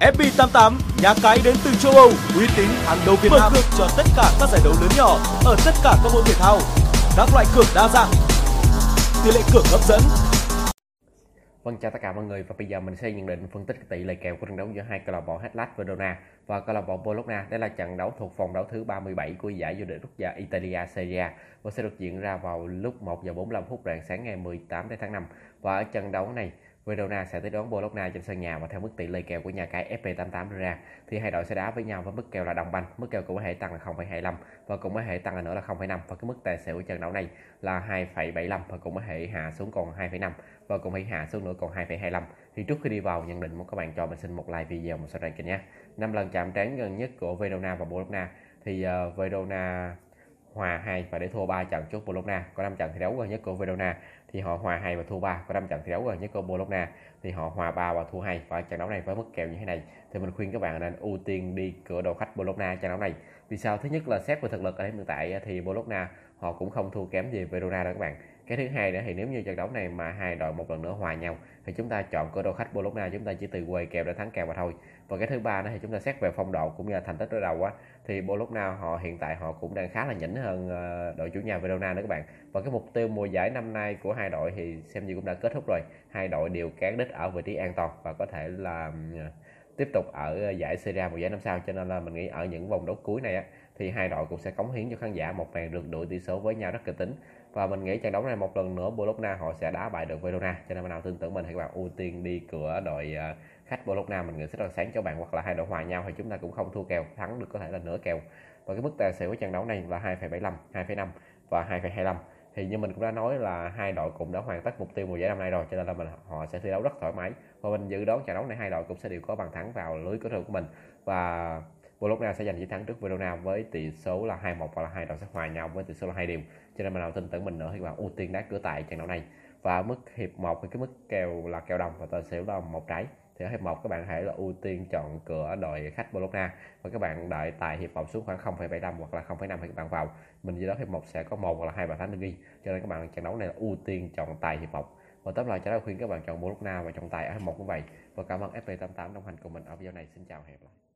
FB88, nhà cái đến từ châu Âu, uy tín hàng đầu Việt Nam. Mở cược cho tất cả các giải đấu lớn nhỏ ở tất cả các môn thể thao. Các loại cược đa dạng, tỷ lệ cược hấp dẫn. Vâng chào tất cả mọi người và bây giờ mình sẽ nhận định phân tích tỷ lệ kèo của trận đấu giữa hai câu lạc bộ Hellas Verona và câu lạc bộ Bologna. Đây là trận đấu thuộc vòng đấu thứ 37 của giải vô địch quốc gia Italia Serie A và sẽ được diễn ra vào lúc 1 giờ 45 phút rạng sáng ngày 18 tháng 5. Và ở trận đấu này Verona sẽ tới đón Bologna trên sân nhà và theo mức tỷ lệ kèo của nhà cái FP88 đưa ra. Thì hai đội sẽ đá với nhau với mức kèo là đồng banh, mức kèo cũng có thể tăng là 0,25 và cũng có thể tăng là nữa là 0,5 và cái mức tài xỉu của trận đấu này là 2,75 và cũng có thể hạ xuống còn 2,5 và cũng có thể hạ xuống nữa còn 2,25 thì trước khi đi vào nhận định muốn các bạn cho mình xin một like video một subscribe kênh nhé. Năm lần chạm trán gần nhất của Verona và Bologna. Thì uh, Verona hòa 2 và để thua 3 trận trước Bologna. Có 5 trận thi đấu gần nhất của Verona, thì họ hòa 2 và thua 3 có 5 trận thi đấu gần nhất của Bologna, thì họ hòa 3 và thua 2 và trận đấu này với mức kèo như thế này, thì mình khuyên các bạn nên ưu tiên đi cửa đầu khách Bologna trận đấu này vì sao? Thứ nhất là xét về thực lực ở hiện tại thì Bologna họ cũng không thua kém gì Verona đâu các bạn. Cái thứ hai nữa thì nếu như trận đấu này mà hai đội một lần nữa hòa nhau thì chúng ta chọn cơ đồ khách Bologna chúng ta chỉ từ quầy kèo để thắng kèo mà thôi. Và cái thứ ba nữa thì chúng ta xét về phong độ cũng như là thành tích đối đầu á thì Bologna họ hiện tại họ cũng đang khá là nhỉnh hơn ờ, đội chủ nhà Verona nữa các bạn. Và cái mục tiêu mùa giải năm nay của hai đội thì xem như cũng đã kết thúc rồi. Hai đội đều cán đích ở vị trí an toàn và có thể là ờ, tiếp tục ở giải Serie A mùa giải năm sau. Cho nên là mình nghĩ ở những vòng đấu cuối này á, thì hai đội cũng sẽ cống hiến cho khán giả một màn rượt đuổi tỷ số với nhau rất kịch tính. Và mình nghĩ trận đấu này một lần nữa Bologna họ sẽ đá bại được Verona. Cho nên bạn nào tin tưởng mình thì các bạn ưu tiên đi cửa đội à, khách Bologna mình nghĩ sẽ rất là sáng cho bạn hoặc là hai đội hòa nhau thì chúng ta cũng không thua kèo thắng được có thể là nửa kèo. Và cái mức tài xỉu của trận đấu này là 2,75 2,5 và 2,25 thì như mình cũng đã nói là hai đội cũng đã hoàn tất mục tiêu mùa giải năm nay rồi cho nên là mình họ sẽ thi đấu rất thoải mái. Và mình dự đoán trận đấu này hai đội cũng sẽ đều có bàn thắng vào lưới cửa thủ của mình. Và Bologna sẽ giành chiến thắng trước Verona với tỷ số là 2-1 hoặc là hai đội sẽ hòa nhau với tỷ số là hai đều. Cho nên mà nào tin tưởng mình nữa thì bạn ưu tiên đá cửa tại trận đấu này. Và mức hiệp 1 thì cái mức kèo là kèo đồng và tài xỉu là một trái. Thì ở hiệp 1 các bạn hãy là ưu tiên chọn cửa đội khách Bologna và các bạn đợi tại hiệp 1 xuống khoảng 0,75 hoặc là 0,5 thì các bạn vào. Mình dự đoán hiệp 1 sẽ có một hoặc là hai bàn thắng được ghi. Cho nên các bạn trận đấu này là ưu tiên chọn tài hiệp 1 và tóm lại cho đó khuyên các bạn chọn Bologna và chọn tài ở hiệp 1 cũng vậy. Và cảm ơn FP88 đồng hành cùng mình ở video này. Xin chào hẹn gặp lại.